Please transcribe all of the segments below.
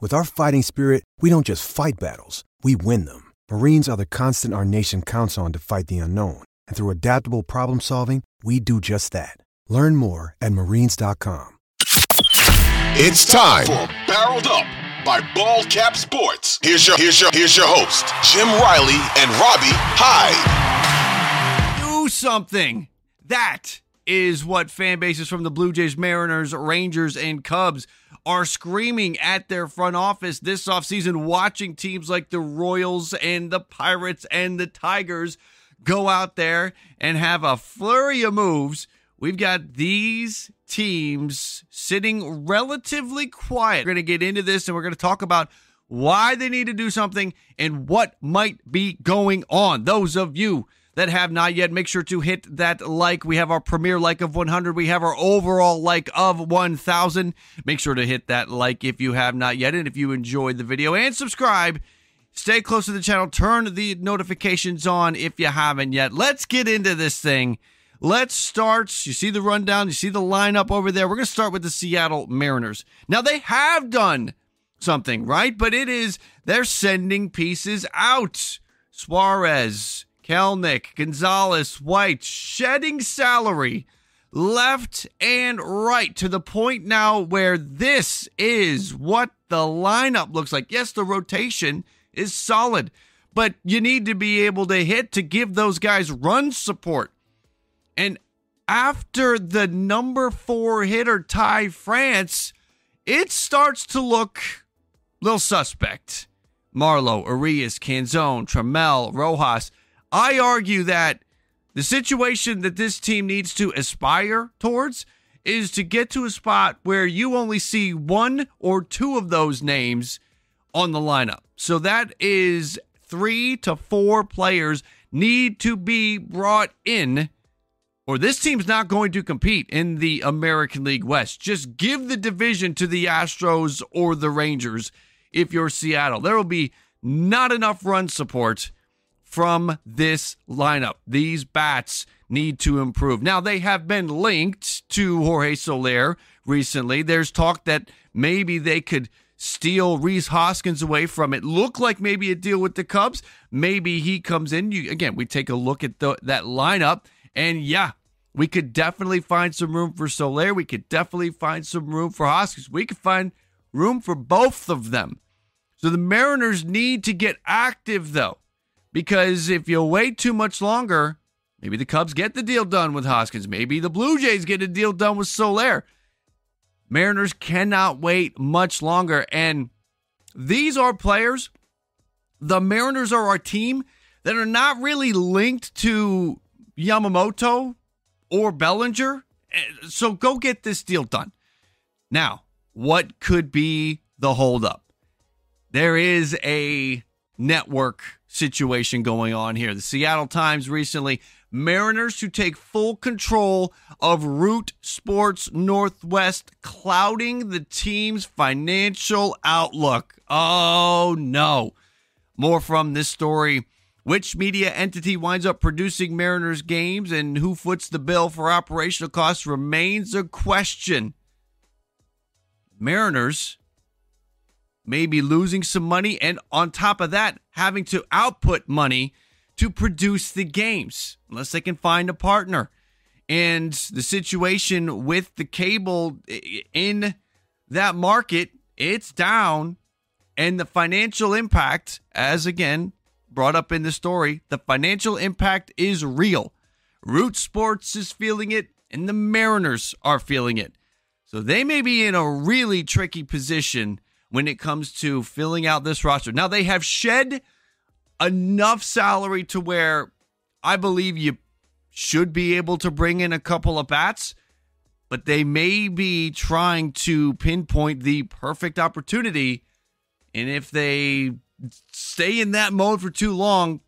With our fighting spirit, we don't just fight battles, we win them. Marines are the constant our nation counts on to fight the unknown. And through adaptable problem solving, we do just that. Learn more at marines.com. It's time for Barreled Up by Ballcap Sports. Here's your here's your here's your host, Jim Riley and Robbie Hyde. Do something. That is what fan bases from the Blue Jays, Mariners, Rangers, and Cubs are screaming at their front office this offseason, watching teams like the Royals and the Pirates and the Tigers go out there and have a flurry of moves. We've got these teams sitting relatively quiet. We're going to get into this and we're going to talk about why they need to do something and what might be going on. Those of you that have not yet, make sure to hit that like. We have our premier like of 100. We have our overall like of 1000. Make sure to hit that like if you have not yet. And if you enjoyed the video and subscribe, stay close to the channel. Turn the notifications on if you haven't yet. Let's get into this thing. Let's start. You see the rundown, you see the lineup over there. We're going to start with the Seattle Mariners. Now, they have done something, right? But it is, they're sending pieces out. Suarez, Kelenic, Gonzalez, White, shedding salary left and right to the point now where this is what the lineup looks like. Yes, the rotation is solid, but you need to be able to hit to give those guys run support. And after the number four hitter Ty France, it starts to look a little suspect. Marlowe, Arias, Canzone, Trammell, Rojas I argue that the situation that this team needs to aspire towards is to get to a spot where you only see one or two of those names on the lineup. So that is three to four players need to be brought in, or this team's not going to compete in the American League West. Just give the division to the Astros or the Rangers if you're Seattle. There will be not enough run support from this lineup. These bats need to improve. Now, they have been linked to Jorge Soler recently. There's talk that maybe they could steal Rhys Hoskins away from it. Look like maybe a deal with the Cubs. Maybe he comes in. You, again, we take a look at the, that lineup, and yeah, we could definitely find some room for Soler. We could definitely find some room for Hoskins. We could find room for both of them. So the Mariners need to get active, though. Because if you wait too much longer, maybe the Cubs get the deal done with Hoskins. Maybe the Blue Jays get a deal done with Soler. Mariners cannot wait much longer. And these are players, the Mariners are our team that are not really linked to Yamamoto or Bellinger. So go get this deal done. Now, what could be the holdup? There is a network situation going on here. The Seattle Times recently Mariners to take full control of Root Sports Northwest, clouding the team's financial outlook. Oh no. More from this story. Which media entity winds up producing Mariners games and who foots the bill for operational costs remains a question. Mariners maybe losing some money, and on top of that, having to output money to produce the games unless they can find a partner. And the situation with the cable in that market, it's down. And the financial impact, as again brought up in the story, the financial impact is real. Root Sports is feeling it, and the Mariners are feeling it. So they may be in a really tricky position when it comes to filling out this roster. Now, they have shed enough salary to where I believe you should be able to bring in a couple of bats, but they may be trying to pinpoint the perfect opportunity. And if they stay in that mode for too long,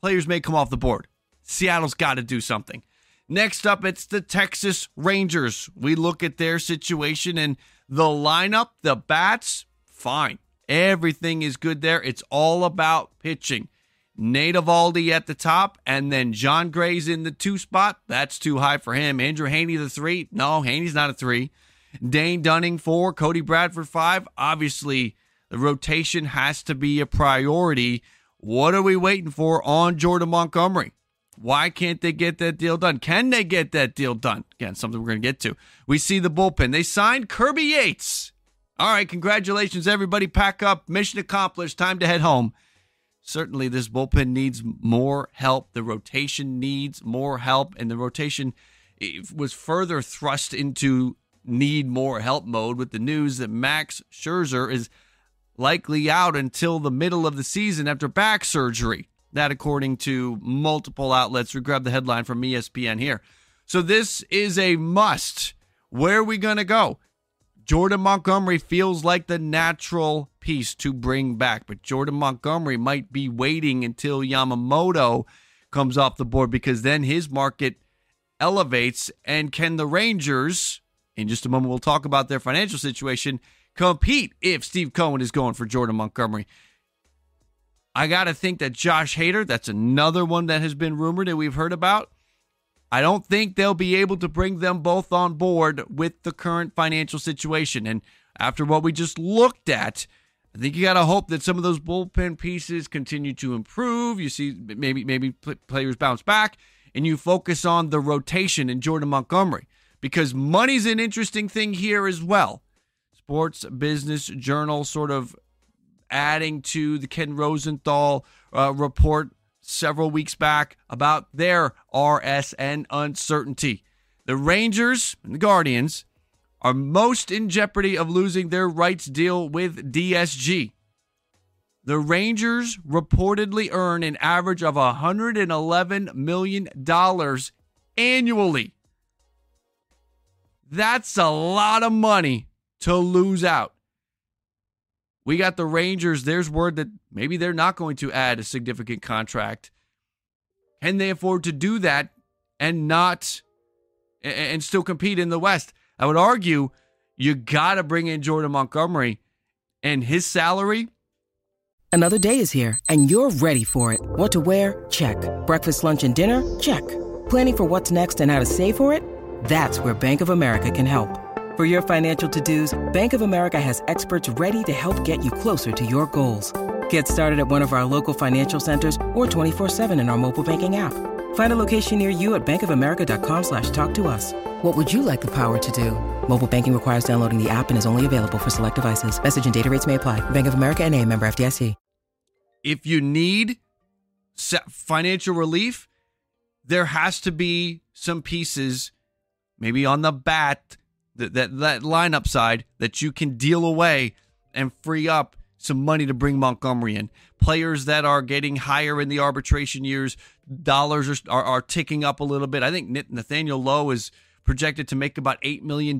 players may come off the board. Seattle's got to do something. Next up, it's the Texas Rangers. We look at their situation and the lineup, the bats, fine. Everything is good there. It's all about pitching. Nate Eovaldi at the top, and then Jon Gray's in the two spot. That's too high for him. Andrew Heaney the three. No, Heaney's not a three. Dane Dunning four. Cody Bradford five. Obviously, the rotation has to be a priority. What are we waiting for on Jordan Montgomery? Why can't they get that deal done? Can they get that deal done? Again, something we're going to get to. We see the bullpen. They signed Kirby Yates. All right, congratulations, everybody. Pack up. Mission accomplished. Time to head home. Certainly, this bullpen needs more help. The rotation needs more help, and the rotation eh, was further thrust into need more help mode with the news that Max Scherzer is likely out until the middle of the season after back surgery. That, according to multiple outlets. We grab the headline from ESPN here. So, this is a must. Where are we going to go? Jordan Montgomery feels like the natural piece to bring back, but Jordan Montgomery might be waiting until Yamamoto comes off the board because then his market elevates. And can the Rangers, in just a moment, we'll talk about their financial situation, compete if Steve Cohen is going for Jordan Montgomery? I got to think that Josh Hader, that's another one that has been rumored that we've heard about. I don't think they'll be able to bring them both on board with the current financial situation. And after what we just looked at, I think you got to hope that some of those bullpen pieces continue to improve. You see, maybe maybe players bounce back, and you focus on the rotation in Jordan Montgomery because money's an interesting thing here as well. Sports Business Journal sort of adding to the Ken Rosenthal uh, report several weeks back about their RSN uncertainty. The Rangers and the Guardians are most in jeopardy of losing their rights deal with DSG. The Rangers reportedly earn an average of $111 million annually. That's a lot of money to lose out. We got the Rangers. There's word that maybe they're not going to add a significant contract. Can they afford to do that and not and still compete in the West? I would argue you got to bring in Jordan Montgomery and his salary. Another day is here and you're ready for it. What to wear? Check. Breakfast, lunch, and dinner? Check. Planning for what's next and how to save for it? That's where Bank of America can help. For your financial to-dos, Bank of America has experts ready to help get you closer to your goals. Get started at one of our local financial centers or 24-7 in our mobile banking app. Find a location near you at bankofamerica.com slash talk to us. What would you like the power to do? Mobile banking requires downloading the app and is only available for select devices. Message and data rates may apply. Bank of America and a member FDIC. If you need financial relief, there has to be some pieces, maybe on the bat, that, that that lineup side that you can deal away and free up some money to bring Montgomery in. Players that are getting higher in the arbitration years, dollars are, are, are ticking up a little bit. I think Nathaniel Lowe is projected to make about $8 million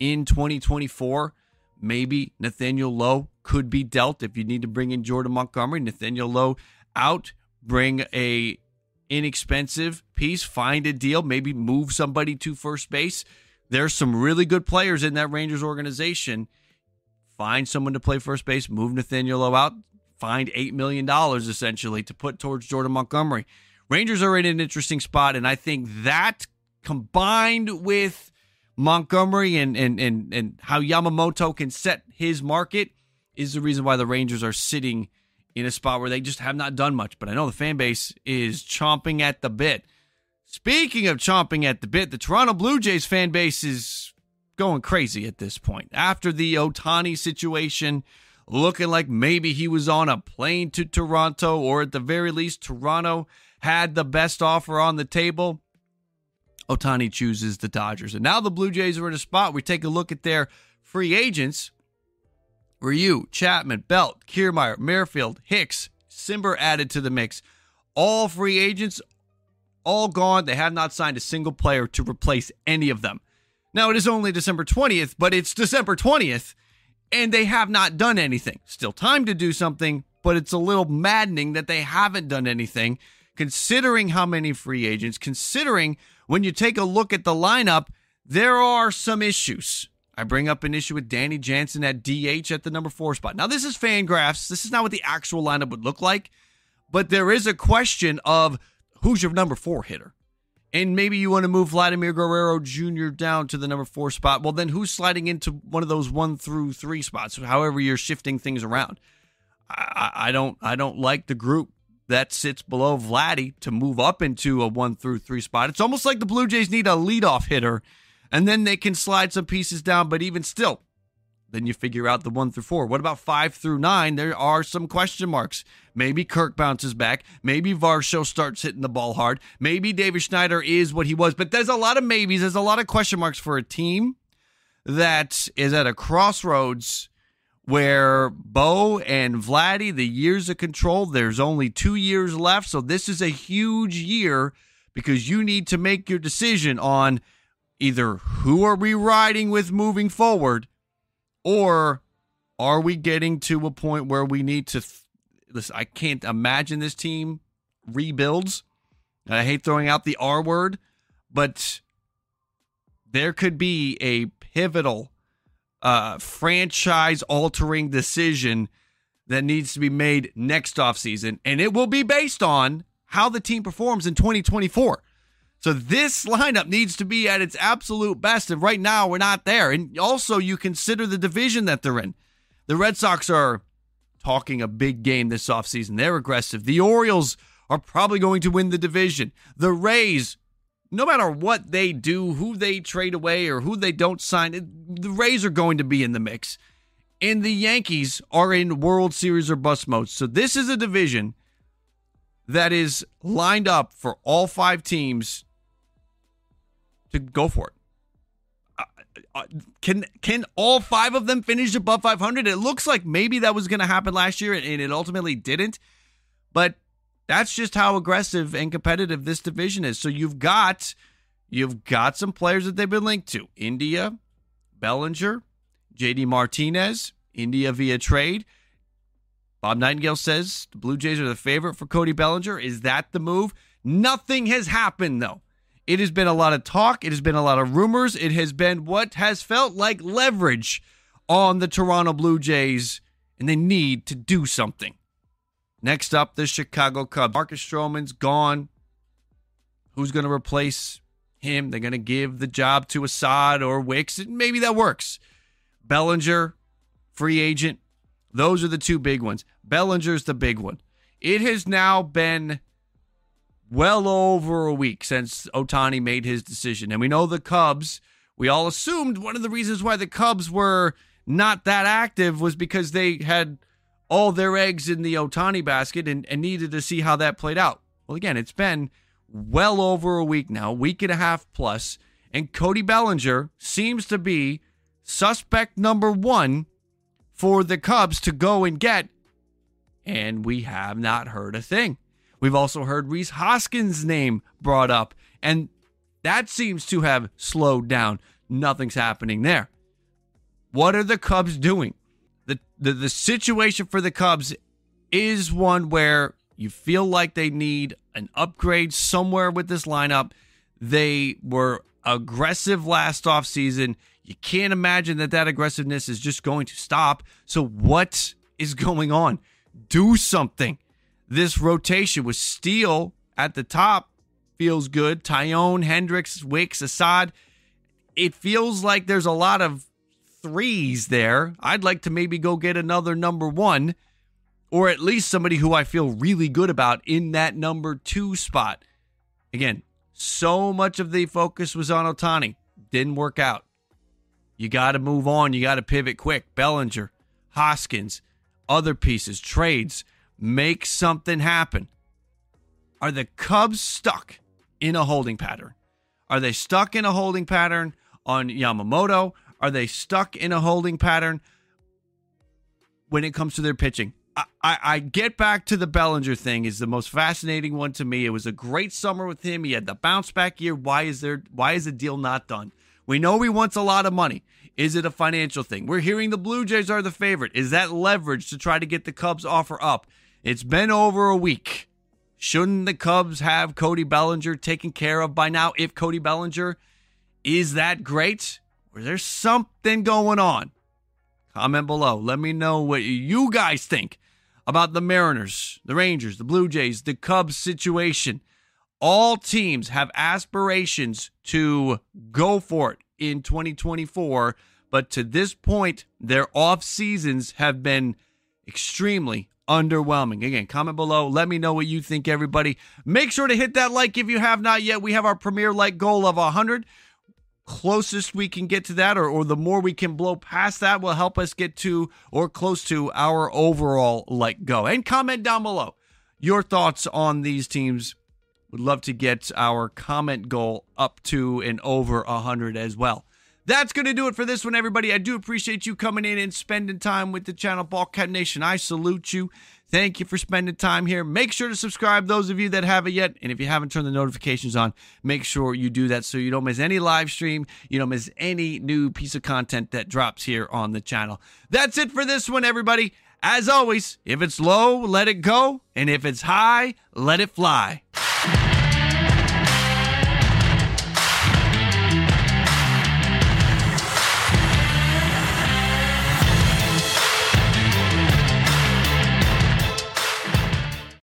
in 2024. Maybe Nathaniel Lowe could be dealt if you need to bring in Jordan Montgomery. Nathaniel Lowe out, bring a inexpensive piece, find a deal, maybe move somebody to first base there's some really good players in that Rangers organization. Find someone to play first base, move Nathaniel Lowe out, find $8 million essentially to put towards Jordan Montgomery. Rangers are in an interesting spot, and I think that combined with Montgomery and, and, and, and how Yamamoto can set his market is the reason why the Rangers are sitting in a spot where they just have not done much. But I know the fan base is chomping at the bit Speaking of chomping at the bit, the Toronto Blue Jays fan base is going crazy at this point. After the Ohtani situation, looking like maybe he was on a plane to Toronto, or at the very least, Toronto had the best offer on the table. Ohtani chooses the Dodgers. And now the Blue Jays are in a spot. We take a look at their free agents. Ryu, Chapman, Belt, Kiermaier, Merrifield, Hicks, Cimber added to the mix. All free agents, all gone. They have not signed a single player to replace any of them. Now, it is only December 20th, but it's December 20th, and they have not done anything. Still time to do something, but it's a little maddening that they haven't done anything, considering how many free agents, considering when you take a look at the lineup, there are some issues. I bring up an issue with Danny Jansen at DH at the number four spot. Now, this is Fangraphs. This is not what the actual lineup would look like, but there is a question of who's your number four hitter? And maybe you want to move Vladimir Guerrero Jr. down to the number four spot. Well, then who's sliding into one of those one through three spots? However, you're shifting things around. I, I don't I don't like the group that sits below Vladdy to move up into a one through three spot. It's almost like the Blue Jays need a leadoff hitter, and then they can slide some pieces down. But even still, then you figure out the one through four. What about five through nine? There are some question marks. Maybe Kirk bounces back. Maybe Varsho starts hitting the ball hard. Maybe David Schneider is what he was. But there's a lot of maybes. There's a lot of question marks for a team that is at a crossroads where Bo and Vladdy, the years of control, there's only two years left. So this is a huge year because you need to make your decision on either who are we riding with moving forward or are we getting to a point where we need to th- listen, I can't imagine this team rebuilds. I hate throwing out the R word, but there could be a pivotal uh, franchise altering decision that needs to be made next offseason, and it will be based on how the team performs in 2024. So this lineup needs to be at its absolute best. And right now, we're not there. And also, you consider the division that they're in. The Red Sox are talking a big game this offseason. They're aggressive. The Orioles are probably going to win the division. The Rays, no matter what they do, who they trade away or who they don't sign, the Rays are going to be in the mix. And the Yankees are in World Series or bust mode. So this is a division that is lined up for all five teams to go for it. Uh, uh, can can all five of them finish above 500? It looks like maybe that was going to happen last year, and it ultimately didn't. But that's just how aggressive and competitive this division is. So you've got you've got some players that they've been linked to: India, Bellinger, J.D. Martinez, India via trade. Bob Nightingale says the Blue Jays are the favorite for Cody Bellinger. Is that the move? Nothing has happened though. It has been a lot of talk. It has been a lot of rumors. It has been what has felt like leverage on the Toronto Blue Jays, and they need to do something. Next up, the Chicago Cubs. Marcus Stroman's gone. Who's going to replace him? They're going to give the job to Assad or Wicks, and maybe that works. Bellinger, free agent. Those are the two big ones. Bellinger's the big one. It has now been well over a week since Ohtani made his decision. And we know the Cubs, we all assumed one of the reasons why the Cubs were not that active was because they had all their eggs in the Ohtani basket and, and needed to see how that played out. Well, again, it's been well over a week now, week and a half plus, and Cody Bellinger seems to be suspect number one for the Cubs to go and get. And we have not heard a thing. We've also heard Rhys Hoskins' name brought up, and that seems to have slowed down. Nothing's happening there. What are the Cubs doing? The, the, the situation for the Cubs is one where you feel like they need an upgrade somewhere with this lineup. They were aggressive last offseason. You can't imagine that that aggressiveness is just going to stop. So, what is going on? Do something this rotation with Steele at the top feels good. Taillon, Hendricks, Wicks, Assad. It feels like there's a lot of threes there. I'd like to maybe go get another number one, or at least somebody who I feel really good about in that number two spot. Again, so much of the focus was on Ohtani. Didn't work out. You got to move on. You got to pivot quick. Bellinger, Hoskins, other pieces, trades make something happen. Are the Cubs stuck in a holding pattern? Are they stuck in a holding pattern on Yamamoto? Are they stuck in a holding pattern when it comes to their pitching? I, I, get back to the Bellinger thing is the most fascinating one to me. It was a great summer with him. He had the bounce back year. Why is there why is the deal not done? We know he wants a lot of money. Is it a financial thing? We're hearing the Blue Jays are the favorite. Is that leverage to try to get the Cubs offer up? It's been over a week. Shouldn't the Cubs have Cody Bellinger taken care of by now if Cody Bellinger is that great? Or there's something going on? Comment below. Let me know what you guys think about the Mariners, the Rangers, the Blue Jays, the Cubs situation. All teams have aspirations to go for it in 2024, but to this point, their off seasons have been extremely underwhelming. Again, comment below. Let me know what you think, everybody. Make sure to hit that like if you have not yet. We have our premier like goal of 100 closest we can get to that or, or the more we can blow past that will help us get to or close to our overall like go and comment down below your thoughts on these teams would love to get our comment goal up to and over 100 as well that's going to do it for this one, everybody. I do appreciate you coming in and spending time with the channel Ballcap Nation. I salute you. Thank you for spending time here. Make sure to subscribe, those of you that haven't yet. And if you haven't turned the notifications on, make sure you do that so you don't miss any live stream. You don't miss any new piece of content that drops here on the channel. That's it for this one, everybody. As always, if it's low, let it go. And if it's high, let it fly.